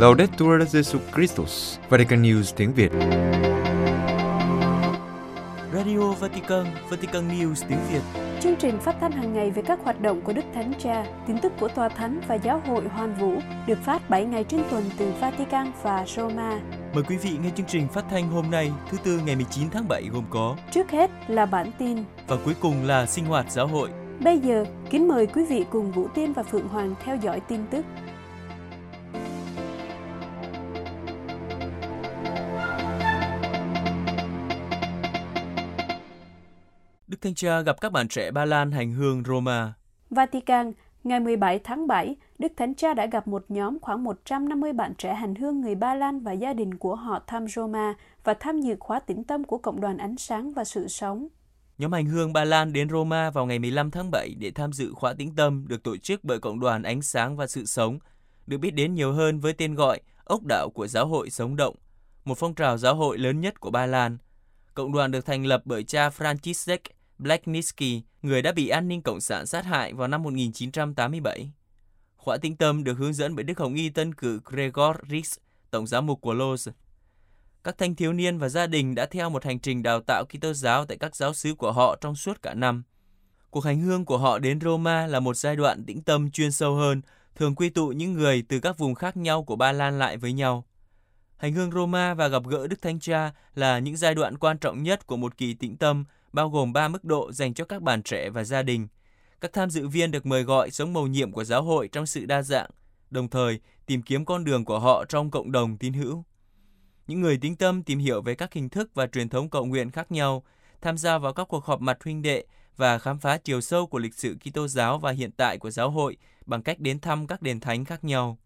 Laudetur Jesu Christus, Vatican News tiếng Việt. Radio Vatican, Vatican News tiếng Việt. Chương trình phát thanh hàng ngày về các hoạt động của Đức Thánh Cha, tin tức của Tòa Thánh và Giáo hội Hoàn Vũ được phát 7 ngày trên tuần từ Vatican và Roma. Mời quý vị nghe chương trình phát thanh hôm nay, thứ tư ngày 19 tháng 7 gồm có Trước hết là bản tin và cuối cùng là sinh hoạt giáo hội. Bây giờ, kính mời quý vị cùng Vũ Tiên và Phượng Hoàng theo dõi tin tức. Đức Thanh Cha gặp các bạn trẻ Ba Lan hành hương Roma. Vatican, ngày 17 tháng 7, Đức Thánh Cha đã gặp một nhóm khoảng 150 bạn trẻ hành hương người Ba Lan và gia đình của họ thăm Roma và tham dự khóa tĩnh tâm của Cộng đoàn Ánh Sáng và Sự Sống. Nhóm hành hương Ba Lan đến Roma vào ngày 15 tháng 7 để tham dự khóa tĩnh tâm được tổ chức bởi Cộng đoàn Ánh Sáng và Sự Sống, được biết đến nhiều hơn với tên gọi Ốc đạo của Giáo hội Sống Động, một phong trào giáo hội lớn nhất của Ba Lan. Cộng đoàn được thành lập bởi cha Franciszek Blachnicki, người đã bị an ninh cộng sản sát hại vào năm 1987. Khóa tĩnh tâm được hướng dẫn bởi Đức Hồng Y Tân cử Gregor Rix, Tổng giám mục của Lodz. Các thanh thiếu niên và gia đình đã theo một hành trình đào tạo Kitô giáo tại các giáo xứ của họ trong suốt cả năm. Cuộc hành hương của họ đến Roma là một giai đoạn tĩnh tâm chuyên sâu hơn, thường quy tụ những người từ các vùng khác nhau của Ba Lan lại với nhau. Hành hương Roma và gặp gỡ Đức Thánh Cha là những giai đoạn quan trọng nhất của một kỳ tĩnh tâm, bao gồm 3 mức độ dành cho các bạn trẻ và gia đình. Các tham dự viên được mời gọi sống mầu nhiệm của giáo hội trong sự đa dạng, đồng thời tìm kiếm con đường của họ trong cộng đồng tín hữu. Những người tính tâm tìm hiểu về các hình thức và truyền thống cầu nguyện khác nhau, tham gia vào các cuộc họp mặt huynh đệ và khám phá chiều sâu của lịch sử Kitô giáo và hiện tại của giáo hội bằng cách đến thăm các đền thánh khác nhau.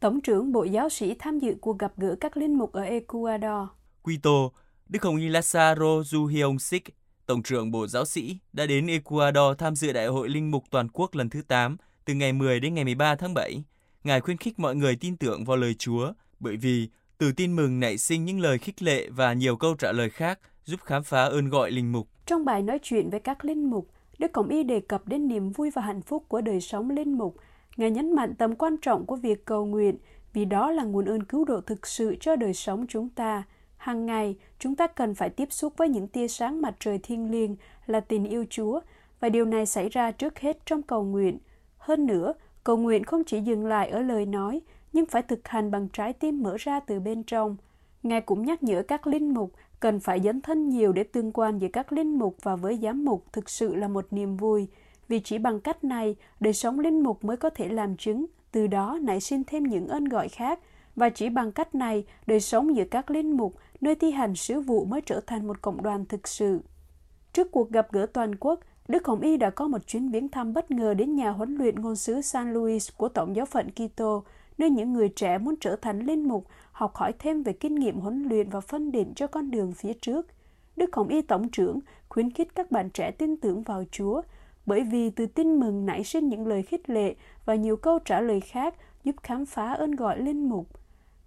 Tổng trưởng Bộ Giáo sĩ tham dự cuộc gặp gỡ các linh mục ở Ecuador. Quito, Đức Hồng Y Lazaro Juhyong Sik, Tổng trưởng Bộ Giáo sĩ, đã đến Ecuador tham dự Đại hội Linh mục Toàn quốc lần thứ 8 từ ngày 10 đến ngày 13 tháng 7. Ngài khuyến khích mọi người tin tưởng vào lời Chúa, bởi vì từ tin mừng nảy sinh những lời khích lệ và nhiều câu trả lời khác giúp khám phá ơn gọi linh mục. Trong bài nói chuyện với các linh mục, Đức Hồng Y đề cập đến niềm vui và hạnh phúc của đời sống linh mục. Ngài nhấn mạnh tầm quan trọng của việc cầu nguyện, vì đó là nguồn ơn cứu độ thực sự cho đời sống chúng ta. Hàng ngày, chúng ta cần phải tiếp xúc với những tia sáng mặt trời thiêng liêng là tình yêu Chúa, và điều này xảy ra trước hết trong cầu nguyện. Hơn nữa, cầu nguyện không chỉ dừng lại ở lời nói, nhưng phải thực hành bằng trái tim mở ra từ bên trong. Ngài cũng nhắc nhở các linh mục cần phải dấn thân nhiều để tương quan giữa các linh mục và với giám mục thực sự là một niềm vui, vì chỉ bằng cách này, đời sống linh mục mới có thể làm chứng, từ đó nảy sinh thêm những ơn gọi khác, và chỉ bằng cách này, đời sống giữa các linh mục nơi thi hành sứ vụ mới trở thành một cộng đoàn thực sự. Trước cuộc gặp gỡ toàn quốc, Đức Hồng Y đã có một chuyến viếng thăm bất ngờ đến nhà huấn luyện ngôn sứ San Luis của Tổng giáo phận Quito, nơi những người trẻ muốn trở thành linh mục, học hỏi thêm về kinh nghiệm huấn luyện và phân định cho con đường phía trước. Đức Hồng Y Tổng trưởng khuyến khích các bạn trẻ tin tưởng vào Chúa, bởi vì từ tin mừng nảy sinh những lời khích lệ và nhiều câu trả lời khác giúp khám phá ơn gọi linh mục.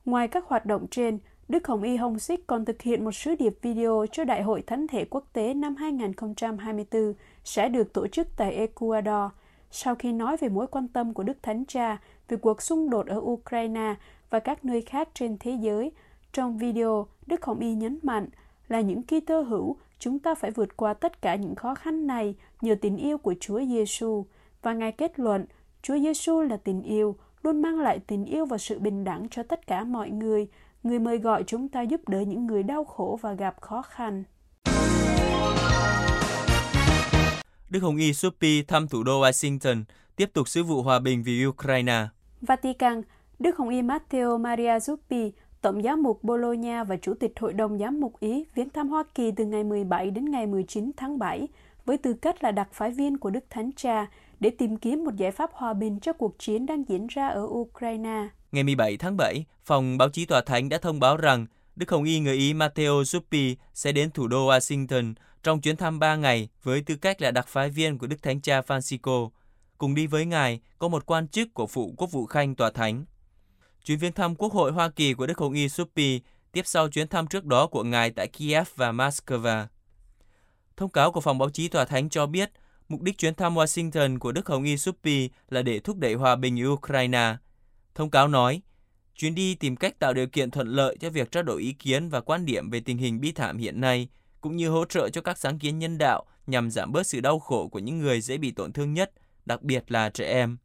Ngoài các hoạt động trên, Đức Hồng Y Hồng Xích còn thực hiện một sứ điệp video cho Đại hội Thánh thể quốc tế năm 2024 sẽ được tổ chức tại Ecuador. Sau khi nói về mối quan tâm của Đức Thánh Cha về cuộc xung đột ở Ukraine và các nơi khác trên thế giới, trong video, Đức Hồng Y nhấn mạnh là những Kitô hữu, chúng ta phải vượt qua tất cả những khó khăn này nhờ tình yêu của Chúa Giêsu và Ngài kết luận, Chúa Giêsu là tình yêu, luôn mang lại tình yêu và sự bình đẳng cho tất cả mọi người. Người mời gọi chúng ta giúp đỡ những người đau khổ và gặp khó khăn. Đức Hồng Y Supi thăm thủ đô Washington, tiếp tục sứ vụ hòa bình vì Ukraine. Vatican, Đức Hồng Y Matteo Maria Zuppi, Tổng giám mục Bologna và Chủ tịch Hội đồng Giám mục Ý viếng thăm Hoa Kỳ từ ngày 17 đến ngày 19 tháng 7 với tư cách là đặc phái viên của Đức Thánh Cha để tìm kiếm một giải pháp hòa bình cho cuộc chiến đang diễn ra ở Ukraine. Ngày 17 tháng 7, Phòng Báo chí Tòa Thánh đã thông báo rằng Đức Hồng Y người Ý Matteo Zuppi sẽ đến thủ đô Washington trong chuyến thăm 3 ngày với tư cách là đặc phái viên của Đức Thánh Cha Francisco. Cùng đi với Ngài có một quan chức của Phụ Quốc vụ Khanh Tòa Thánh. Chuyến viếng thăm Quốc hội Hoa Kỳ của Đức Hồng Y Zuppi tiếp sau chuyến thăm trước đó của Ngài tại Kiev và Moscow. Thông cáo của Phòng Báo chí Tòa Thánh cho biết Mục đích chuyến thăm Washington của Đức Hồng Y Suppi là để thúc đẩy hòa bình ở Ukraine. Thông cáo nói, chuyến đi tìm cách tạo điều kiện thuận lợi cho việc trao đổi ý kiến và quan điểm về tình hình bi thảm hiện nay, cũng như hỗ trợ cho các sáng kiến nhân đạo nhằm giảm bớt sự đau khổ của những người dễ bị tổn thương nhất, đặc biệt là trẻ em.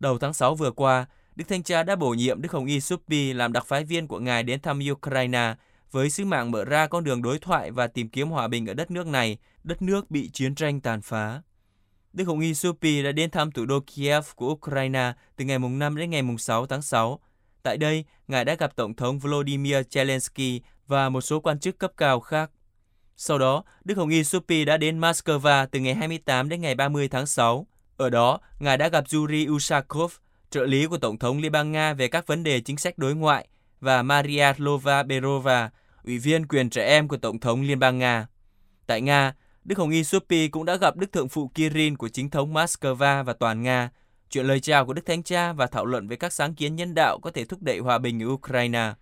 Đầu tháng 6 vừa qua, Đức Thanh Cha đã bổ nhiệm Đức Hồng Y Suppi làm đặc phái viên của Ngài đến thăm Ukraine với sứ mạng mở ra con đường đối thoại và tìm kiếm hòa bình ở đất nước này, đất nước bị chiến tranh tàn phá. Đức Hồng Y Suppi đã đến thăm thủ đô Kiev của Ukraine từ ngày 5 đến ngày 6 tháng 6. Tại đây, Ngài đã gặp Tổng thống Volodymyr Zelensky và một số quan chức cấp cao khác. Sau đó, Đức Hồng Y Suppi đã đến Moscow từ ngày 28 đến ngày 30 tháng 6. Ở đó, Ngài đã gặp Yuri Ushakov, trợ lý của Tổng thống Liên bang Nga về các vấn đề chính sách đối ngoại, và Maria Lova Berova, ủy viên quyền trẻ em của Tổng thống Liên bang Nga. Tại Nga, Đức Hồng Y Suppi cũng đã gặp Đức Thượng phụ Kirin của chính thống Moscow và toàn Nga, chuyện lời chào của Đức Thánh Cha và thảo luận về các sáng kiến nhân đạo có thể thúc đẩy hòa bình ở Ukraine.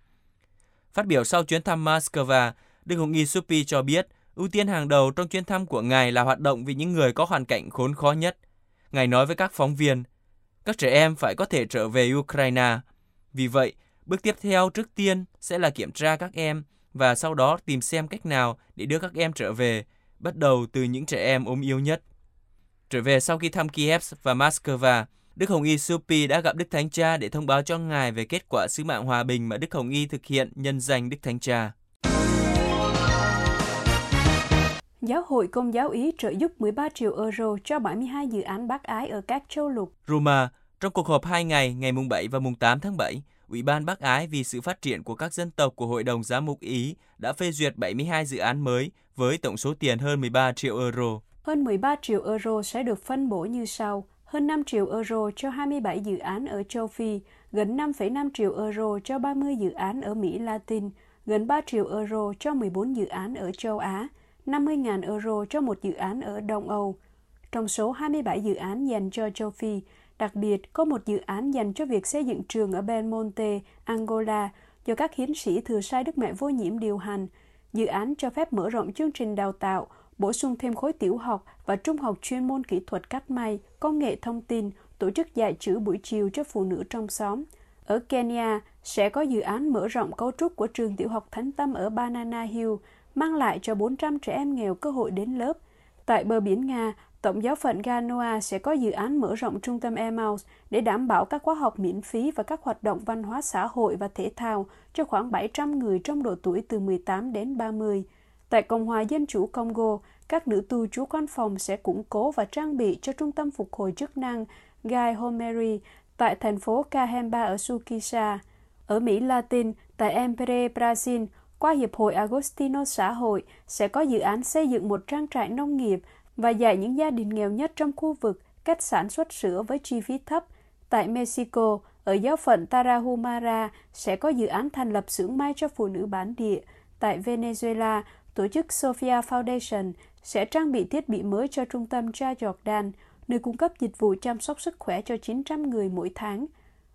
Phát biểu sau chuyến thăm Moscow, Đức Hồng Y Suppi cho biết ưu tiên hàng đầu trong chuyến thăm của Ngài là hoạt động vì những người có hoàn cảnh khốn khó nhất. Ngài nói với các phóng viên, các trẻ em phải có thể trở về Ukraine. Vì vậy, bước tiếp theo trước tiên sẽ là kiểm tra các em và sau đó tìm xem cách nào để đưa các em trở về, bắt đầu từ những trẻ em ốm yếu nhất. Trở về sau khi thăm Kiev và Moscow, Đức Hồng Y Supi đã gặp Đức Thánh Cha để thông báo cho Ngài về kết quả sứ mạng hòa bình mà Đức Hồng Y thực hiện nhân danh Đức Thánh Cha. Giáo hội Công giáo Ý trợ giúp 13 triệu euro cho 72 dự án bác ái ở các châu lục. Roma, trong cuộc họp 2 ngày, ngày mùng 7 và mùng 8 tháng 7, Ủy ban Bác Ái vì sự phát triển của các dân tộc của Hội đồng Giám mục Ý đã phê duyệt 72 dự án mới với tổng số tiền hơn 13 triệu euro. Hơn 13 triệu euro sẽ được phân bổ như sau. Hơn 5 triệu euro cho 27 dự án ở châu Phi, gần 5,5 triệu euro cho 30 dự án ở Mỹ Latin, gần 3 triệu euro cho 14 dự án ở châu Á, 50.000 euro cho một dự án ở Đông Âu. Trong số 27 dự án dành cho châu Phi, Đặc biệt, có một dự án dành cho việc xây dựng trường ở Belmonte, Angola, do các hiến sĩ thừa sai Đức Mẹ Vô Nhiễm điều hành. Dự án cho phép mở rộng chương trình đào tạo, bổ sung thêm khối tiểu học và trung học chuyên môn kỹ thuật cắt may, công nghệ thông tin, tổ chức dạy chữ buổi chiều cho phụ nữ trong xóm. Ở Kenya, sẽ có dự án mở rộng cấu trúc của trường tiểu học Thánh Tâm ở Banana Hill, mang lại cho 400 trẻ em nghèo cơ hội đến lớp. Tại bờ biển Nga, Tổng giáo phận Ganoa sẽ có dự án mở rộng trung tâm Emmaus để đảm bảo các khóa học miễn phí và các hoạt động văn hóa xã hội và thể thao cho khoảng 700 người trong độ tuổi từ 18 đến 30. Tại Cộng hòa Dân chủ Congo, các nữ tu chú quan phòng sẽ củng cố và trang bị cho trung tâm phục hồi chức năng Guy Homeri tại thành phố Kahemba ở Sukisa. Ở Mỹ Latin, tại Empere, Brazil, qua Hiệp hội Agostino xã hội sẽ có dự án xây dựng một trang trại nông nghiệp và dạy những gia đình nghèo nhất trong khu vực cách sản xuất sữa với chi phí thấp. Tại Mexico, ở giáo phận Tarahumara sẽ có dự án thành lập xưởng may cho phụ nữ bản địa. Tại Venezuela, tổ chức Sofia Foundation sẽ trang bị thiết bị mới cho trung tâm Cha Jordan, nơi cung cấp dịch vụ chăm sóc sức khỏe cho 900 người mỗi tháng.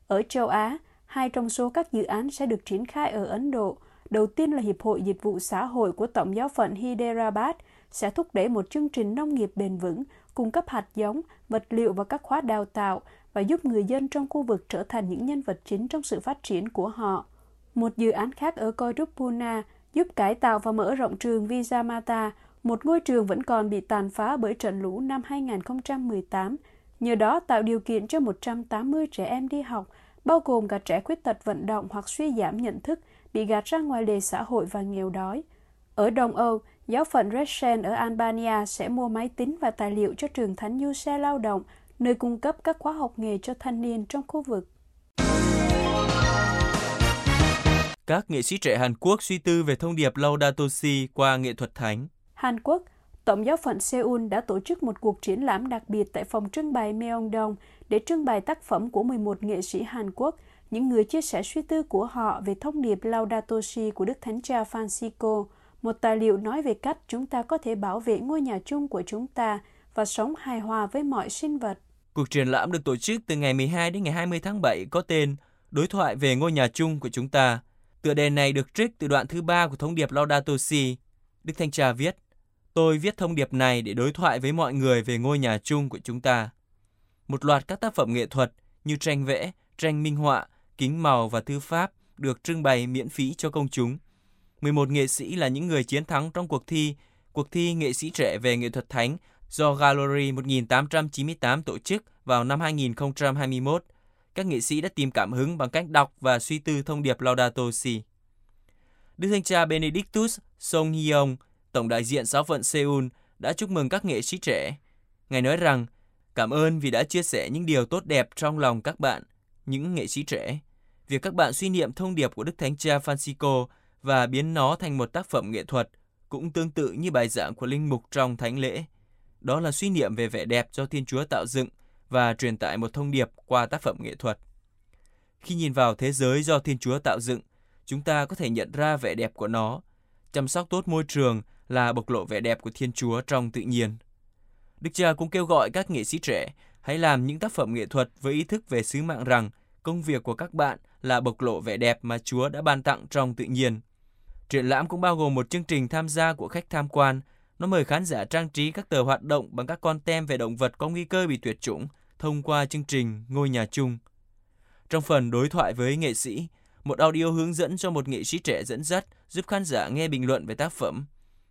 Ở châu Á, hai trong số các dự án sẽ được triển khai ở Ấn Độ. Đầu tiên là Hiệp hội Dịch vụ Xã hội của Tổng giáo phận Hyderabad – sẽ thúc đẩy một chương trình nông nghiệp bền vững, cung cấp hạt giống, vật liệu và các khóa đào tạo và giúp người dân trong khu vực trở thành những nhân vật chính trong sự phát triển của họ. Một dự án khác ở Koirupuna giúp cải tạo và mở rộng trường Vijamata, một ngôi trường vẫn còn bị tàn phá bởi trận lũ năm 2018. Nhờ đó tạo điều kiện cho 180 trẻ em đi học, bao gồm cả trẻ khuyết tật vận động hoặc suy giảm nhận thức, bị gạt ra ngoài lề xã hội và nghèo đói. Ở Đông Âu, giáo phận Redsen ở Albania sẽ mua máy tính và tài liệu cho trường Thánh Du Xe Lao động, nơi cung cấp các khóa học nghề cho thanh niên trong khu vực. Các nghệ sĩ trẻ Hàn Quốc suy tư về thông điệp Laudato Si qua nghệ thuật thánh. Hàn Quốc, Tổng giáo phận Seoul đã tổ chức một cuộc triển lãm đặc biệt tại phòng trưng bày Myeongdong để trưng bày tác phẩm của 11 nghệ sĩ Hàn Quốc, những người chia sẻ suy tư của họ về thông điệp Laudato Si của Đức Thánh Cha Francisco – một tài liệu nói về cách chúng ta có thể bảo vệ ngôi nhà chung của chúng ta và sống hài hòa với mọi sinh vật. Cuộc triển lãm được tổ chức từ ngày 12 đến ngày 20 tháng 7 có tên Đối thoại về ngôi nhà chung của chúng ta. Tựa đề này được trích từ đoạn thứ ba của thông điệp Laudato Si. Đức Thanh Cha viết, tôi viết thông điệp này để đối thoại với mọi người về ngôi nhà chung của chúng ta. Một loạt các tác phẩm nghệ thuật như tranh vẽ, tranh minh họa, kính màu và thư pháp được trưng bày miễn phí cho công chúng. 11 nghệ sĩ là những người chiến thắng trong cuộc thi, cuộc thi nghệ sĩ trẻ về nghệ thuật thánh do Gallery 1898 tổ chức vào năm 2021. Các nghệ sĩ đã tìm cảm hứng bằng cách đọc và suy tư thông điệp Laudato Si. Đức Thánh cha Benedictus Song Hyong, Tổng đại diện giáo phận Seoul, đã chúc mừng các nghệ sĩ trẻ. Ngài nói rằng, cảm ơn vì đã chia sẻ những điều tốt đẹp trong lòng các bạn, những nghệ sĩ trẻ. Việc các bạn suy niệm thông điệp của Đức Thánh cha Francisco và biến nó thành một tác phẩm nghệ thuật cũng tương tự như bài giảng của linh mục trong thánh lễ. Đó là suy niệm về vẻ đẹp do Thiên Chúa tạo dựng và truyền tải một thông điệp qua tác phẩm nghệ thuật. Khi nhìn vào thế giới do Thiên Chúa tạo dựng, chúng ta có thể nhận ra vẻ đẹp của nó. Chăm sóc tốt môi trường là bộc lộ vẻ đẹp của Thiên Chúa trong tự nhiên. Đức cha cũng kêu gọi các nghệ sĩ trẻ hãy làm những tác phẩm nghệ thuật với ý thức về sứ mạng rằng công việc của các bạn là bộc lộ vẻ đẹp mà Chúa đã ban tặng trong tự nhiên. Triển lãm cũng bao gồm một chương trình tham gia của khách tham quan. Nó mời khán giả trang trí các tờ hoạt động bằng các con tem về động vật có nguy cơ bị tuyệt chủng thông qua chương trình Ngôi nhà chung. Trong phần đối thoại với nghệ sĩ, một audio hướng dẫn cho một nghệ sĩ trẻ dẫn dắt giúp khán giả nghe bình luận về tác phẩm.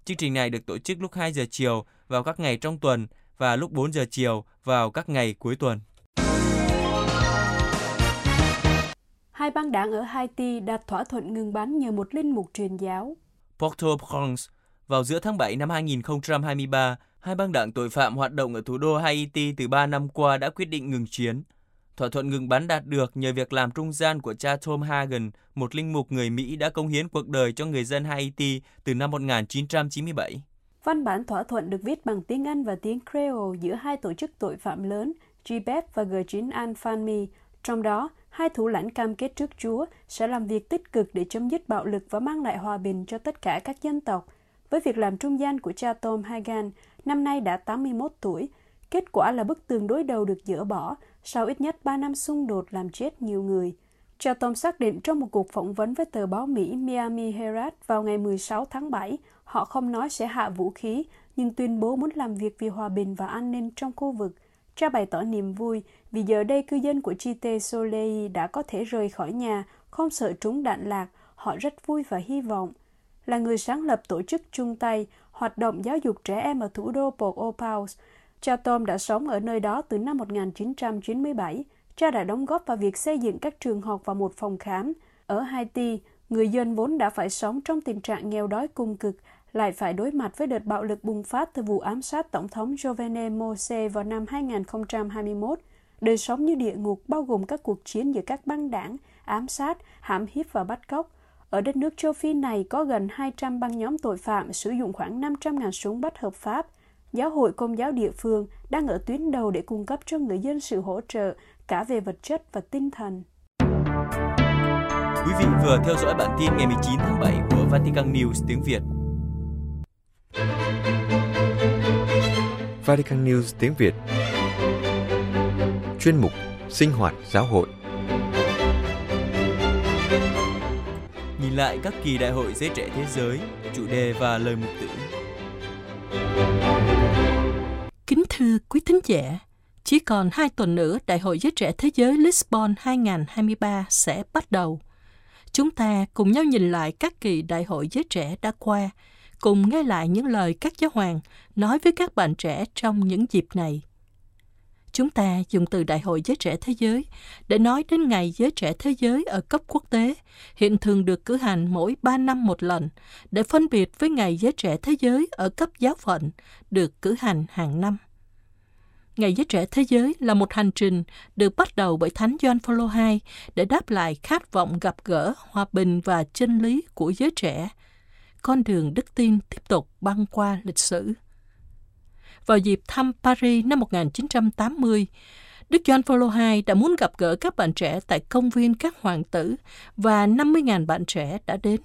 Chương trình này được tổ chức lúc 2 giờ chiều vào các ngày trong tuần và lúc 4 giờ chiều vào các ngày cuối tuần. Hai băng đảng ở Haiti đạt thỏa thuận ngừng bắn nhờ một linh mục truyền giáo. Port-au-Prince, vào giữa tháng 7 năm 2023, hai băng đảng tội phạm hoạt động ở thủ đô Haiti từ 3 năm qua đã quyết định ngừng chiến. Thỏa thuận ngừng bắn đạt được nhờ việc làm trung gian của cha Tom Hagen, một linh mục người Mỹ đã công hiến cuộc đời cho người dân Haiti từ năm 1997. Văn bản thỏa thuận được viết bằng tiếng Anh và tiếng Creole giữa hai tổ chức tội phạm lớn, Gibet và G9 Al-Fahmy. Trong đó, hai thủ lãnh cam kết trước Chúa sẽ làm việc tích cực để chấm dứt bạo lực và mang lại hòa bình cho tất cả các dân tộc. Với việc làm trung gian của cha Tom Hagan, năm nay đã 81 tuổi, kết quả là bức tường đối đầu được dỡ bỏ sau ít nhất 3 năm xung đột làm chết nhiều người. Cha Tom xác định trong một cuộc phỏng vấn với tờ báo Mỹ Miami Herald vào ngày 16 tháng 7, họ không nói sẽ hạ vũ khí, nhưng tuyên bố muốn làm việc vì hòa bình và an ninh trong khu vực. Cha bày tỏ niềm vui vì giờ đây cư dân của Chite Soleil đã có thể rời khỏi nhà, không sợ trúng đạn lạc, họ rất vui và hy vọng. Là người sáng lập tổ chức chung tay, hoạt động giáo dục trẻ em ở thủ đô Port-au-Prince, cha Tom đã sống ở nơi đó từ năm 1997. Cha đã đóng góp vào việc xây dựng các trường học và một phòng khám. Ở Haiti, người dân vốn đã phải sống trong tình trạng nghèo đói cung cực, lại phải đối mặt với đợt bạo lực bùng phát từ vụ ám sát Tổng thống Jovenel Moise vào năm 2021. Đời sống như địa ngục bao gồm các cuộc chiến giữa các băng đảng, ám sát, hãm hiếp và bắt cóc. Ở đất nước châu Phi này có gần 200 băng nhóm tội phạm sử dụng khoảng 500.000 súng bất hợp pháp. Giáo hội Công giáo địa phương đang ở tuyến đầu để cung cấp cho người dân sự hỗ trợ cả về vật chất và tinh thần. Quý vị vừa theo dõi bản tin ngày 19 tháng 7 của Vatican News tiếng Việt. Vatican News tiếng Việt Chuyên mục Sinh hoạt giáo hội Nhìn lại các kỳ đại hội giới trẻ thế giới, chủ đề và lời mục tử. Kính thưa quý thính giả, chỉ còn hai tuần nữa Đại hội Giới Trẻ Thế giới Lisbon 2023 sẽ bắt đầu. Chúng ta cùng nhau nhìn lại các kỳ đại hội giới trẻ đã qua, cùng nghe lại những lời các giáo hoàng nói với các bạn trẻ trong những dịp này. Chúng ta dùng từ Đại hội Giới Trẻ Thế Giới để nói đến Ngày Giới Trẻ Thế Giới ở cấp quốc tế, hiện thường được cử hành mỗi 3 năm một lần, để phân biệt với Ngày Giới Trẻ Thế Giới ở cấp giáo phận, được cử hành hàng năm. Ngày Giới Trẻ Thế Giới là một hành trình được bắt đầu bởi Thánh Gioan Phaolô II để đáp lại khát vọng gặp gỡ, hòa bình và chân lý của giới trẻ. Con đường đức tin tiếp tục băng qua lịch sử. Vào dịp thăm Paris năm 1980, Đức John Paul II đã muốn gặp gỡ các bạn trẻ tại công viên các hoàng tử và 50.000 bạn trẻ đã đến.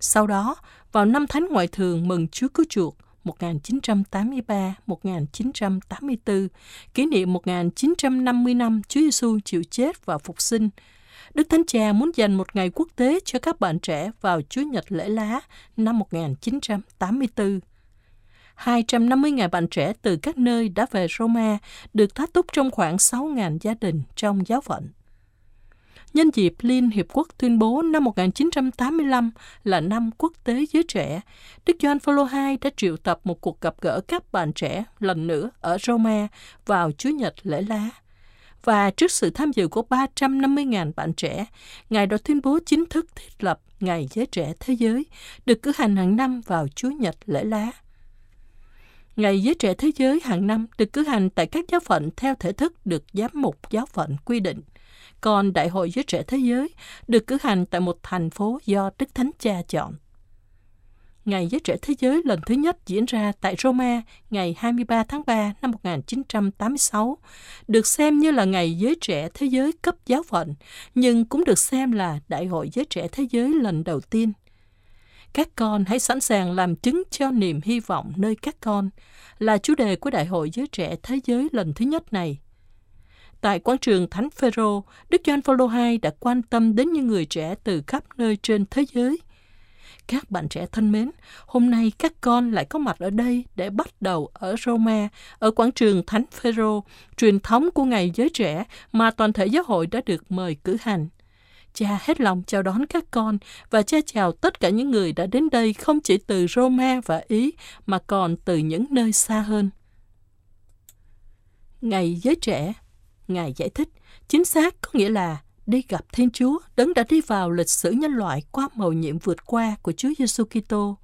Sau đó, vào năm Thánh Ngoại Thường mừng Chúa Cứu Chuộc 1983-1984, kỷ niệm 1950 năm Chúa Giêsu chịu chết và phục sinh, Đức Thánh Cha muốn dành một ngày quốc tế cho các bạn trẻ vào Chúa Nhật lễ lá năm 1984. 250 ngàn bạn trẻ từ các nơi đã về Roma được tá túc trong khoảng 6.000 gia đình trong giáo phận. Nhân dịp Liên Hiệp Quốc tuyên bố năm 1985 là năm quốc tế giới trẻ, Đức Gioan Phaolô II đã triệu tập một cuộc gặp gỡ các bạn trẻ lần nữa ở Roma vào Chủ nhật lễ lá. Và trước sự tham dự của 350.000 bạn trẻ, Ngài đã tuyên bố chính thức thiết lập Ngày Giới Trẻ Thế Giới, được cử hành hàng năm vào Chúa nhật lễ lá. Ngày Giới Trẻ Thế Giới hàng năm được cử hành tại các giáo phận theo thể thức được giám mục giáo phận quy định. Còn Đại hội Giới Trẻ Thế Giới được cử hành tại một thành phố do Đức Thánh Cha chọn. Ngày Giới Trẻ Thế Giới lần thứ nhất diễn ra tại Roma ngày 23 tháng 3 năm 1986, được xem như là Ngày Giới Trẻ Thế Giới cấp giáo phận, nhưng cũng được xem là Đại hội Giới Trẻ Thế Giới lần đầu tiên. Các con hãy sẵn sàng làm chứng cho niềm hy vọng nơi các con là chủ đề của Đại hội Giới Trẻ Thế Giới lần thứ nhất này. Tại quảng trường Thánh Phêrô, Đức Gioan Phaolô II đã quan tâm đến những người trẻ từ khắp nơi trên thế giới. Các bạn trẻ thân mến, hôm nay các con lại có mặt ở đây để bắt đầu ở Roma, ở quảng trường Thánh Phêrô, truyền thống của ngày giới trẻ mà toàn thể giáo hội đã được mời cử hành. Cha hết lòng chào đón các con và cha chào tất cả những người đã đến đây không chỉ từ Roma và Ý mà còn từ những nơi xa hơn. Ngày giới trẻ, Ngài giải thích, chính xác có nghĩa là đi gặp Thiên Chúa, đấng đã đi vào lịch sử nhân loại qua mầu nhiệm vượt qua của Chúa Giêsu Kitô.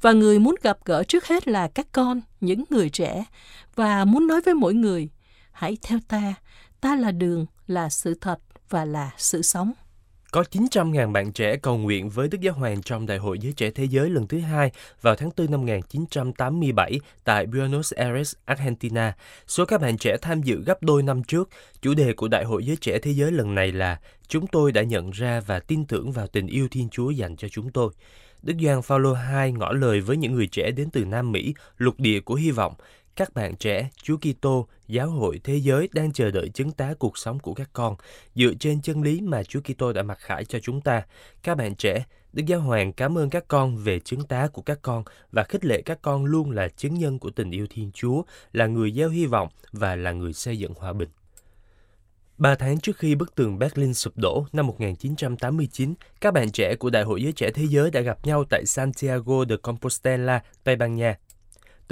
Và người muốn gặp gỡ trước hết là các con, những người trẻ, và muốn nói với mỗi người, hãy theo ta, ta là đường, là sự thật và là sự sống. Có 900.000 bạn trẻ cầu nguyện với Đức Giáo Hoàng trong Đại hội Giới Trẻ Thế Giới lần thứ hai vào tháng 4 năm 1987 tại Buenos Aires, Argentina. Số các bạn trẻ tham dự gấp đôi năm trước. Chủ đề của Đại hội Giới Trẻ Thế Giới lần này là Chúng tôi đã nhận ra và tin tưởng vào tình yêu Thiên Chúa dành cho chúng tôi. Đức Doan Paulo II ngỏ lời với những người trẻ đến từ Nam Mỹ, lục địa của hy vọng, các bạn trẻ, Chúa Kitô, giáo hội thế giới đang chờ đợi chứng tá cuộc sống của các con dựa trên chân lý mà Chúa Kitô đã mặc khải cho chúng ta. Các bạn trẻ, Đức Giáo Hoàng cảm ơn các con về chứng tá của các con và khích lệ các con luôn là chứng nhân của tình yêu Thiên Chúa, là người gieo hy vọng và là người xây dựng hòa bình. Ba tháng trước khi bức tường Berlin sụp đổ năm 1989, các bạn trẻ của Đại hội Giới Trẻ Thế Giới đã gặp nhau tại Santiago de Compostela, Tây Ban Nha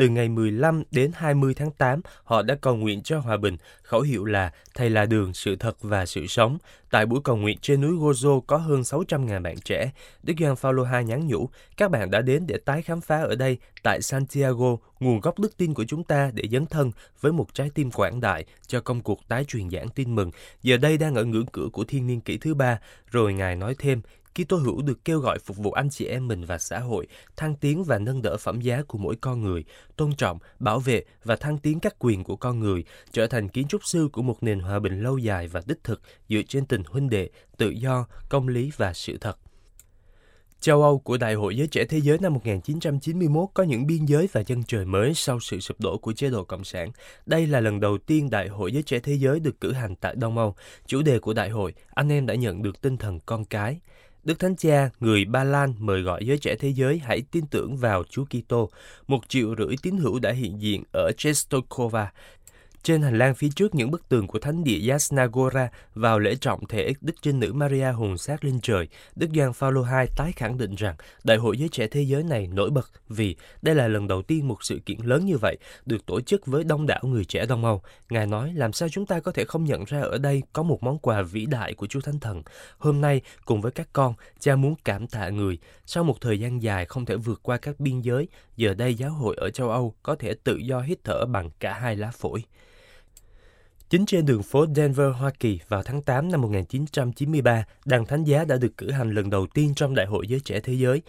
từ ngày 15 đến 20 tháng 8, họ đã cầu nguyện cho hòa bình, khẩu hiệu là Thầy là đường, sự thật và sự sống. Tại buổi cầu nguyện trên núi Gozo có hơn 600.000 bạn trẻ. Đức Giang Paulo II nhắn nhủ, các bạn đã đến để tái khám phá ở đây, tại Santiago, nguồn gốc đức tin của chúng ta để dấn thân với một trái tim quảng đại cho công cuộc tái truyền giảng tin mừng. Giờ đây đang ở ngưỡng cửa của thiên niên kỷ thứ ba. Rồi Ngài nói thêm, Kitô hữu được kêu gọi phục vụ anh chị em mình và xã hội, thăng tiến và nâng đỡ phẩm giá của mỗi con người, tôn trọng, bảo vệ và thăng tiến các quyền của con người, trở thành kiến trúc sư của một nền hòa bình lâu dài và đích thực dựa trên tình huynh đệ, tự do, công lý và sự thật. Châu Âu của Đại hội Giới Trẻ Thế Giới năm 1991 có những biên giới và chân trời mới sau sự sụp đổ của chế độ Cộng sản. Đây là lần đầu tiên Đại hội Giới Trẻ Thế Giới được cử hành tại Đông Âu. Chủ đề của đại hội, anh em đã nhận được tinh thần con cái. Đức Thánh Cha, người Ba Lan mời gọi giới trẻ thế giới hãy tin tưởng vào Chúa Kitô. Một triệu rưỡi tín hữu đã hiện diện ở Chestokova, trên hành lang phía trước những bức tường của thánh địa Yasnagora vào lễ trọng thể Đức Trinh Nữ Maria hùng sát lên trời, Đức Giang Phaolô II tái khẳng định rằng Đại hội giới trẻ thế giới này nổi bật vì đây là lần đầu tiên một sự kiện lớn như vậy được tổ chức với đông đảo người trẻ Đông Âu. Ngài nói làm sao chúng ta có thể không nhận ra ở đây có một món quà vĩ đại của Chúa Thánh Thần. Hôm nay cùng với các con, cha muốn cảm tạ người. Sau một thời gian dài không thể vượt qua các biên giới, giờ đây giáo hội ở châu Âu có thể tự do hít thở bằng cả hai lá phổi. Chính trên đường phố Denver, Hoa Kỳ vào tháng 8 năm 1993, Đàn Thánh Giá đã được cử hành lần đầu tiên trong Đại hội Giới Trẻ Thế Giới.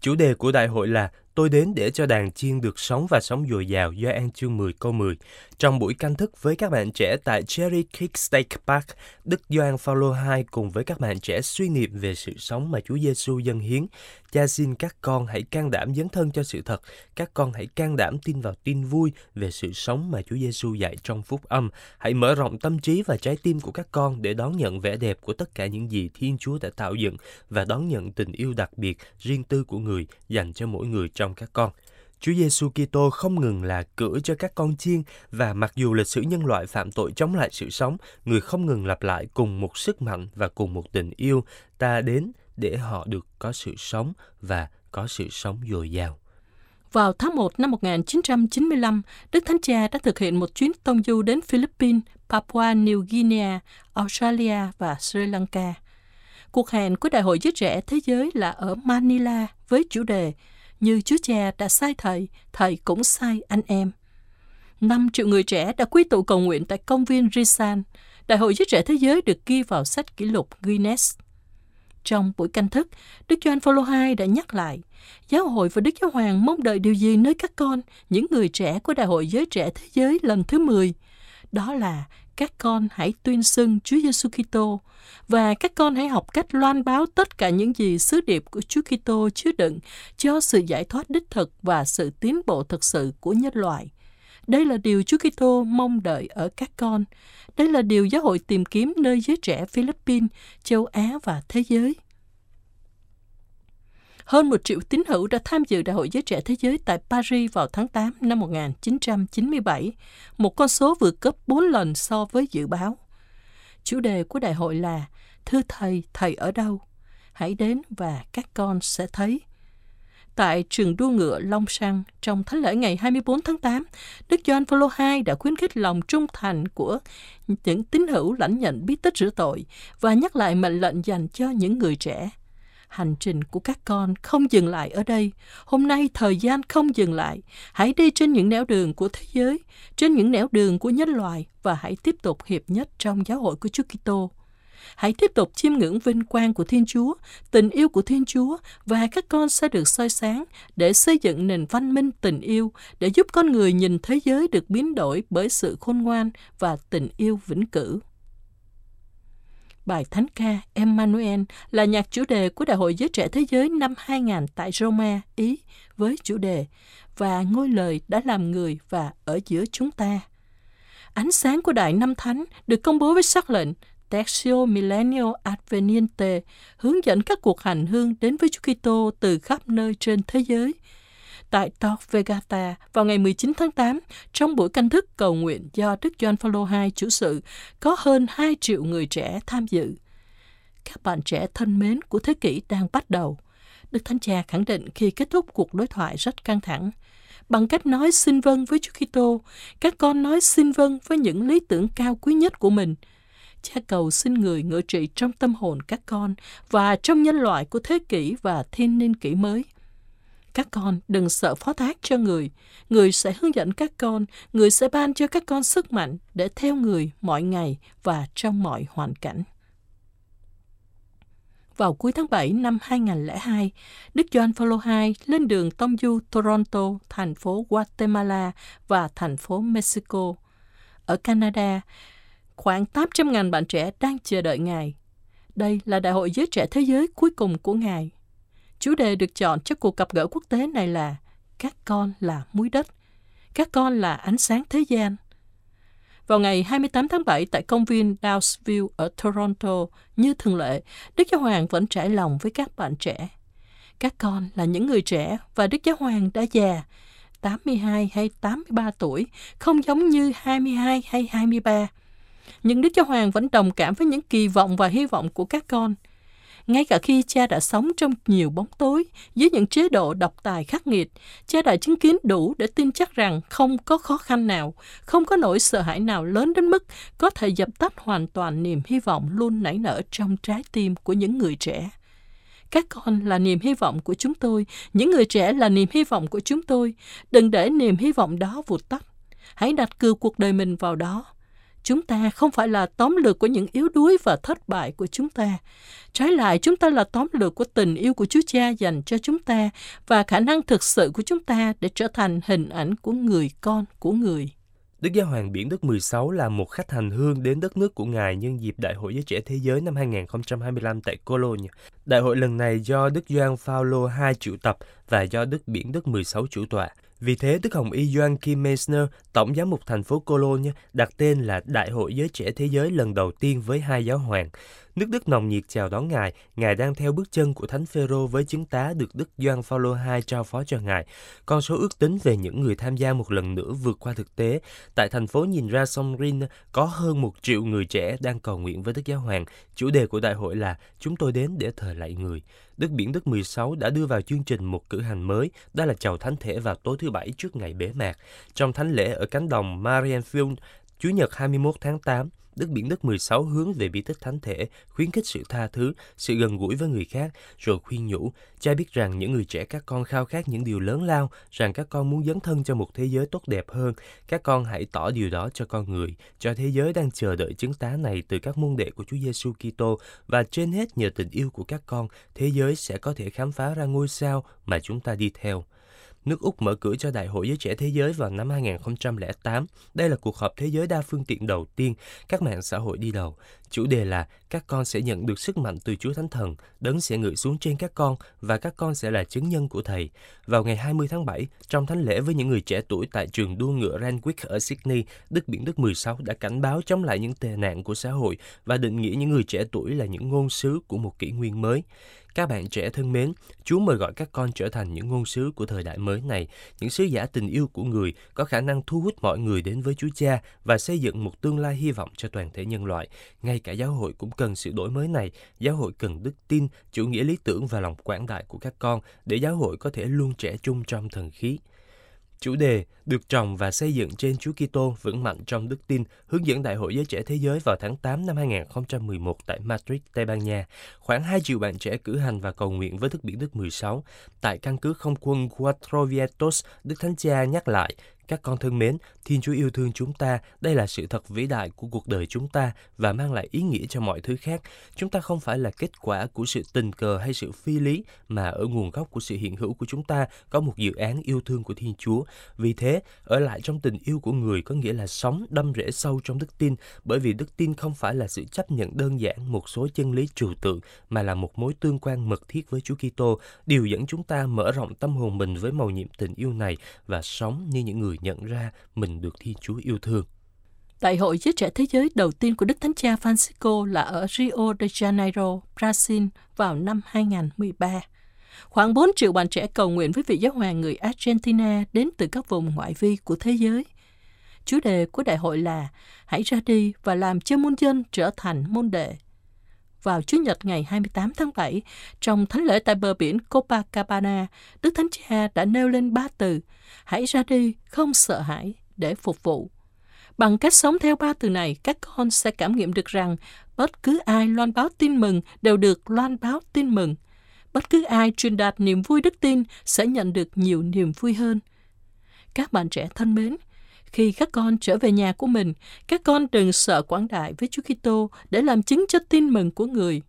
Chủ đề của đại hội là Tôi đến để cho đàn chiên được sống và sống dồi dào do An chương 10 câu 10. Trong buổi canh thức với các bạn trẻ tại Cherry Creek State Park, Đức Gioan Phaolô II cùng với các bạn trẻ suy niệm về sự sống mà Chúa Giêsu dâng hiến. Cha xin các con hãy can đảm dấn thân cho sự thật. Các con hãy can đảm tin vào tin vui về sự sống mà Chúa Giêsu dạy trong phúc âm. Hãy mở rộng tâm trí và trái tim của các con để đón nhận vẻ đẹp của tất cả những gì Thiên Chúa đã tạo dựng và đón nhận tình yêu đặc biệt, riêng tư của người dành cho mỗi người trong các con. Chúa Giêsu Kitô không ngừng là cửa cho các con chiên và mặc dù lịch sử nhân loại phạm tội chống lại sự sống, người không ngừng lặp lại cùng một sức mạnh và cùng một tình yêu ta đến để họ được có sự sống và có sự sống dồi dào. Vào tháng 1 năm 1995, Đức Thánh Cha đã thực hiện một chuyến tông du đến Philippines, Papua New Guinea, Australia và Sri Lanka. Cuộc hẹn của Đại hội Giới Trẻ Thế Giới là ở Manila với chủ đề như Chúa Cha đã sai Thầy, Thầy cũng sai anh em. 5 triệu người trẻ đã quy tụ cầu nguyện tại công viên Risan. Đại hội Giới Trẻ Thế Giới được ghi vào sách kỷ lục Guinness. Trong buổi canh thức, Đức Gioan Phaolô II đã nhắc lại, giáo hội và Đức Giáo Hoàng mong đợi điều gì nơi các con, những người trẻ của Đại hội Giới Trẻ Thế Giới lần thứ 10? Đó là các con hãy tuyên xưng Chúa Giêsu Kitô và các con hãy học cách loan báo tất cả những gì sứ điệp của Chúa Kitô chứa đựng cho sự giải thoát đích thực và sự tiến bộ thực sự của nhân loại. Đây là điều Chúa Kitô mong đợi ở các con. Đây là điều giáo hội tìm kiếm nơi giới trẻ Philippines, châu Á và thế giới. Hơn một triệu tín hữu đã tham dự Đại hội Giới Trẻ Thế Giới tại Paris vào tháng 8 năm 1997, một con số vượt gấp 4 lần so với dự báo. Chủ đề của đại hội là Thưa Thầy, Thầy ở đâu? Hãy đến và các con sẽ thấy. Tại trường đua ngựa Long Sang, trong thánh lễ ngày 24 tháng 8, Đức Gioan Phaolô II đã khuyến khích lòng trung thành của những tín hữu lãnh nhận bí tích rửa tội và nhắc lại mệnh lệnh dành cho những người trẻ hành trình của các con không dừng lại ở đây. Hôm nay thời gian không dừng lại. Hãy đi trên những nẻo đường của thế giới, trên những nẻo đường của nhân loại và hãy tiếp tục hiệp nhất trong giáo hội của Chúa Kitô. Hãy tiếp tục chiêm ngưỡng vinh quang của Thiên Chúa, tình yêu của Thiên Chúa và các con sẽ được soi sáng để xây dựng nền văn minh tình yêu, để giúp con người nhìn thế giới được biến đổi bởi sự khôn ngoan và tình yêu vĩnh cửu. Bài thánh ca Emmanuel là nhạc chủ đề của Đại hội Giới Trẻ Thế Giới năm 2000 tại Roma, Ý, với chủ đề Và ngôi lời đã làm người và ở giữa chúng ta. Ánh sáng của Đại Năm Thánh được công bố với sắc lệnh Textio Millennio Adveniente hướng dẫn các cuộc hành hương đến với Chúa Kitô từ khắp nơi trên thế giới – tại Torvegata vào ngày 19 tháng 8 trong buổi canh thức cầu nguyện do Đức John Paul II chủ sự có hơn 2 triệu người trẻ tham dự. Các bạn trẻ thân mến của thế kỷ đang bắt đầu. Đức Thánh Cha khẳng định khi kết thúc cuộc đối thoại rất căng thẳng, bằng cách nói xin vâng với Chúa Kitô, các con nói xin vâng với những lý tưởng cao quý nhất của mình. Cha cầu xin người ngự trị trong tâm hồn các con và trong nhân loại của thế kỷ và thiên niên kỷ mới – các con đừng sợ phó thác cho người. Người sẽ hướng dẫn các con, người sẽ ban cho các con sức mạnh để theo người mọi ngày và trong mọi hoàn cảnh. Vào cuối tháng 7 năm 2002, Đức Gioan Phaolô II lên đường tông du Toronto, thành phố Guatemala và thành phố Mexico. Ở Canada, khoảng 800.000 bạn trẻ đang chờ đợi Ngài. Đây là đại hội giới trẻ thế giới cuối cùng của Ngài Chủ đề được chọn cho cuộc gặp gỡ quốc tế này là Các con là muối đất, các con là ánh sáng thế gian. Vào ngày 28 tháng 7 tại công viên Downsville ở Toronto, như thường lệ, Đức Giáo Hoàng vẫn trải lòng với các bạn trẻ. Các con là những người trẻ và Đức Giáo Hoàng đã già, 82 hay 83 tuổi, không giống như 22 hay 23. Nhưng Đức Giáo Hoàng vẫn đồng cảm với những kỳ vọng và hy vọng của các con – ngay cả khi cha đã sống trong nhiều bóng tối, dưới những chế độ độc tài khắc nghiệt, cha đã chứng kiến đủ để tin chắc rằng không có khó khăn nào, không có nỗi sợ hãi nào lớn đến mức có thể dập tắt hoàn toàn niềm hy vọng luôn nảy nở trong trái tim của những người trẻ. Các con là niềm hy vọng của chúng tôi, những người trẻ là niềm hy vọng của chúng tôi. Đừng để niềm hy vọng đó vụt tắt. Hãy đặt cược cuộc đời mình vào đó Chúng ta không phải là tóm lược của những yếu đuối và thất bại của chúng ta. Trái lại, chúng ta là tóm lược của tình yêu của Chúa Cha dành cho chúng ta và khả năng thực sự của chúng ta để trở thành hình ảnh của người con của người. Đức Giáo hoàng Biển Đức 16 là một khách hành hương đến đất nước của Ngài nhân dịp Đại hội Giới Trẻ Thế Giới năm 2025 tại Cologne. Đại hội lần này do Đức Gioan Phaolô II triệu tập và do Đức Biển Đức 16 chủ tọa. Vì thế, Đức Hồng Y Doan Kim Meissner, Tổng giám mục thành phố Cologne, đặt tên là Đại hội Giới Trẻ Thế Giới lần đầu tiên với hai giáo hoàng. Nước Đức nồng nhiệt chào đón Ngài. Ngài đang theo bước chân của Thánh Phêrô với chứng tá được Đức Gioan Phaolô II trao phó cho Ngài. Con số ước tính về những người tham gia một lần nữa vượt qua thực tế. Tại thành phố nhìn ra sông Rin có hơn một triệu người trẻ đang cầu nguyện với Đức Giáo Hoàng. Chủ đề của đại hội là Chúng tôi đến để thờ lạy người. Đức Biển Đức 16 đã đưa vào chương trình một cử hành mới, đó là chầu thánh thể vào tối thứ Bảy trước ngày bế mạc. Trong thánh lễ ở cánh đồng Marienfield, Chủ nhật 21 tháng 8, Đức Biển Đức 16 hướng về bí tích thánh thể, khuyến khích sự tha thứ, sự gần gũi với người khác, rồi khuyên nhủ. Cha biết rằng những người trẻ các con khao khát những điều lớn lao, rằng các con muốn dấn thân cho một thế giới tốt đẹp hơn. Các con hãy tỏ điều đó cho con người, cho thế giới đang chờ đợi chứng tá này từ các môn đệ của Chúa Giêsu Kitô và trên hết nhờ tình yêu của các con, thế giới sẽ có thể khám phá ra ngôi sao mà chúng ta đi theo. Nước Úc mở cửa cho Đại hội Giới Trẻ Thế Giới vào năm 2008. Đây là cuộc họp thế giới đa phương tiện đầu tiên, các mạng xã hội đi đầu. Chủ đề là các con sẽ nhận được sức mạnh từ Chúa Thánh Thần, đấng sẽ ngự xuống trên các con và các con sẽ là chứng nhân của Thầy. Vào ngày 20 tháng 7, trong thánh lễ với những người trẻ tuổi tại trường đua ngựa Randwick ở Sydney, Đức Biển Đức 16 đã cảnh báo chống lại những tệ nạn của xã hội và định nghĩa những người trẻ tuổi là những ngôn sứ của một kỷ nguyên mới. Các bạn trẻ thân mến, Chúa mời gọi các con trở thành những ngôn sứ của thời đại mới này, những sứ giả tình yêu của người có khả năng thu hút mọi người đến với Chúa Cha và xây dựng một tương lai hy vọng cho toàn thể nhân loại. Ngay cả giáo hội cũng cần sự đổi mới này. Giáo hội cần đức tin, chủ nghĩa lý tưởng và lòng quảng đại của các con để giáo hội có thể luôn trẻ trung trong thần khí. Chủ đề được trồng và xây dựng trên Chúa Kitô vững mạnh trong đức tin, hướng dẫn Đại hội Giới Trẻ Thế Giới vào tháng 8 năm 2011 tại Madrid, Tây Ban Nha. Khoảng 2 triệu bạn trẻ cử hành và cầu nguyện với Đức Biển Đức 16. Tại căn cứ không quân Cuatro Vientos, Đức Thánh Cha nhắc lại, các con thân mến, Thiên Chúa yêu thương chúng ta, đây là sự thật vĩ đại của cuộc đời chúng ta và mang lại ý nghĩa cho mọi thứ khác. Chúng ta không phải là kết quả của sự tình cờ hay sự phi lý, mà ở nguồn gốc của sự hiện hữu của chúng ta có một dự án yêu thương của Thiên Chúa. Vì thế, ở lại trong tình yêu của người có nghĩa là sống đâm rễ sâu trong đức tin, bởi vì đức tin không phải là sự chấp nhận đơn giản một số chân lý trừu tượng, mà là một mối tương quan mật thiết với Chúa Kitô, điều dẫn chúng ta mở rộng tâm hồn mình với màu nhiệm tình yêu này và sống như những người nhận ra mình được Thiên Chúa yêu thương. Đại hội Giới Trẻ Thế Giới đầu tiên của Đức Thánh Cha Francisco là ở Rio de Janeiro, Brazil vào năm 2013. Khoảng 4 triệu bạn trẻ cầu nguyện với vị giáo hoàng người Argentina đến từ các vùng ngoại vi của thế giới. Chủ đề của đại hội là Hãy ra đi và làm cho môn dân trở thành môn đệ. Vào Chủ nhật ngày 28 tháng 7, trong thánh lễ tại bờ biển Copacabana, Đức Thánh Cha đã nêu lên ba từ Hãy ra đi, không sợ hãi, để phục vụ. Bằng cách sống theo ba từ này, các con sẽ cảm nghiệm được rằng bất cứ ai loan báo tin mừng đều được loan báo tin mừng – bất cứ ai truyền đạt niềm vui đức tin sẽ nhận được nhiều niềm vui hơn. Các bạn trẻ thân mến, khi các con trở về nhà của mình, các con đừng sợ quảng đại với Chúa Kitô để làm chứng cho tin mừng của người.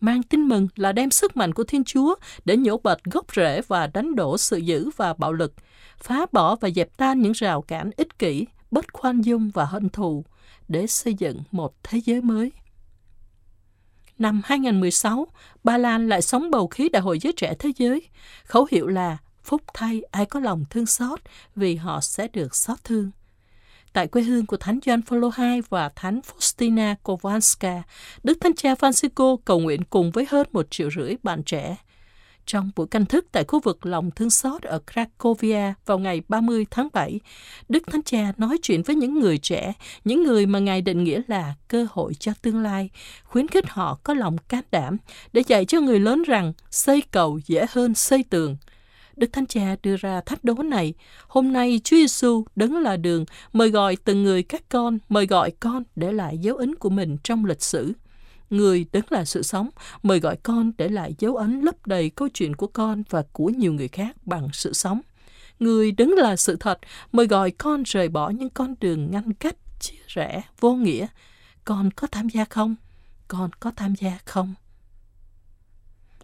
Mang tin mừng là đem sức mạnh của Thiên Chúa để nhổ bật gốc rễ và đánh đổ sự dữ và bạo lực, phá bỏ và dẹp tan những rào cản ích kỷ, bất khoan dung và hận thù để xây dựng một thế giới mới. Năm 2016, Ba Lan lại sống bầu khí Đại hội Giới Trẻ Thế Giới. Khẩu hiệu là Phúc thay ai có lòng thương xót vì họ sẽ được xót thương. Tại quê hương của Thánh Gioan Phaolô II và Thánh Faustina Kowalska, Đức Thánh Cha Francisco cầu nguyện cùng với hơn một triệu rưỡi bạn trẻ – trong buổi canh thức tại khu vực lòng thương xót ở Cracovia vào ngày 30 tháng 7, Đức Thánh Cha nói chuyện với những người trẻ, những người mà Ngài định nghĩa là cơ hội cho tương lai, khuyến khích họ có lòng can đảm để dạy cho người lớn rằng xây cầu dễ hơn xây tường. Đức Thánh Cha đưa ra thách đố này. Hôm nay Chúa Giêsu đứng là đường, mời gọi từng người các con, mời gọi con để lại dấu ấn của mình trong lịch sử. Người đứng là sự sống, mời gọi con để lại dấu ấn lấp đầy câu chuyện của con và của nhiều người khác bằng sự sống. Người đứng là sự thật, mời gọi con rời bỏ những con đường ngăn cách, chia rẽ, vô nghĩa. Con có tham gia không? Con có tham gia không?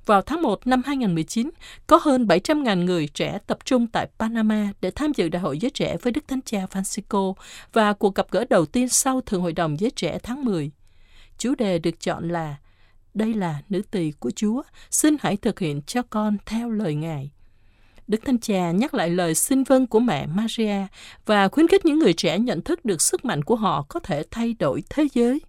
Vào tháng 1 năm 2019, có hơn 700.000 người trẻ tập trung tại Panama để tham dự Đại hội Giới Trẻ với Đức Thánh Cha Francisco và cuộc gặp gỡ đầu tiên sau Thượng Hội đồng Giới Trẻ tháng 10. Chủ đề được chọn là Đây là nữ tỳ của Chúa, xin hãy thực hiện cho con theo lời Ngài. Đức Thanh Cha nhắc lại lời xin vâng của mẹ Maria và khuyến khích những người trẻ nhận thức được sức mạnh của họ có thể thay đổi thế giới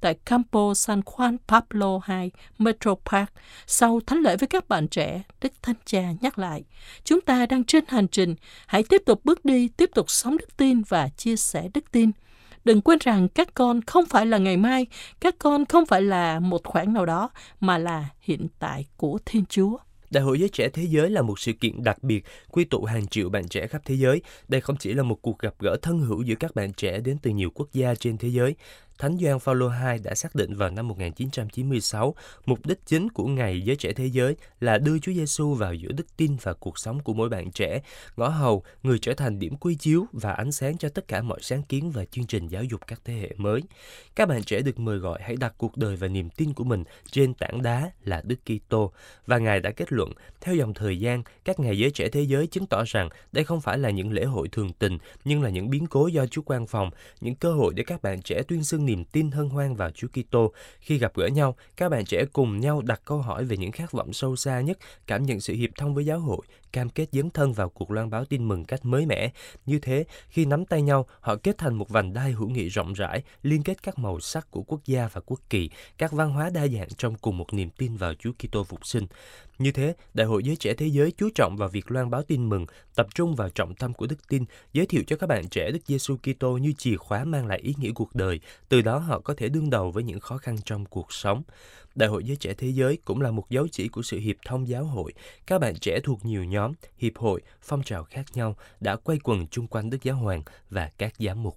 tại Campo San Juan Pablo II Metro Park. Sau thánh lễ với các bạn trẻ, Đức Thánh Cha nhắc lại, chúng ta đang trên hành trình, hãy tiếp tục bước đi, tiếp tục sống đức tin và chia sẻ đức tin. Đừng quên rằng các con không phải là ngày mai, các con không phải là một khoảng nào đó, mà là hiện tại của Thiên Chúa. Đại hội giới trẻ thế giới là một sự kiện đặc biệt quy tụ hàng triệu bạn trẻ khắp thế giới. Đây không chỉ là một cuộc gặp gỡ thân hữu giữa các bạn trẻ đến từ nhiều quốc gia trên thế giới, Thánh Gioan Phaolô II đã xác định vào năm 1996, mục đích chính của Ngày Giới Trẻ Thế Giới là đưa Chúa Giêsu vào giữa đức tin và cuộc sống của mỗi bạn trẻ, ngõ hầu người trở thành điểm quy chiếu và ánh sáng cho tất cả mọi sáng kiến và chương trình giáo dục các thế hệ mới. Các bạn trẻ được mời gọi hãy đặt cuộc đời và niềm tin của mình trên tảng đá là Đức Kitô và Ngài đã kết luận, theo dòng thời gian, các ngày giới trẻ thế giới chứng tỏ rằng đây không phải là những lễ hội thường tình, nhưng là những biến cố do Chúa quan phòng, những cơ hội để các bạn trẻ tuyên xưng niềm tin hân hoan vào Chúa Kitô. Khi gặp gỡ nhau, các bạn trẻ cùng nhau đặt câu hỏi về những khát vọng sâu xa nhất, cảm nhận sự hiệp thông với giáo hội, cam kết dấn thân vào cuộc loan báo tin mừng cách mới mẻ. Như thế, khi nắm tay nhau, họ kết thành một vành đai hữu nghị rộng rãi, liên kết các màu sắc của quốc gia và quốc kỳ, các văn hóa đa dạng trong cùng một niềm tin vào Chúa Kitô phục sinh. Như thế, Đại hội Giới Trẻ Thế Giới chú trọng vào việc loan báo tin mừng, tập trung vào trọng tâm của đức tin, giới thiệu cho các bạn trẻ Đức Giêsu Kitô như chìa khóa mang lại ý nghĩa cuộc đời, từ đó họ có thể đương đầu với những khó khăn trong cuộc sống. Đại hội Giới Trẻ Thế Giới cũng là một dấu chỉ của sự hiệp thông giáo hội. Các bạn trẻ thuộc nhiều nhóm, hiệp hội, phong trào khác nhau đã quay quần chung quanh Đức Giáo Hoàng và các giám mục.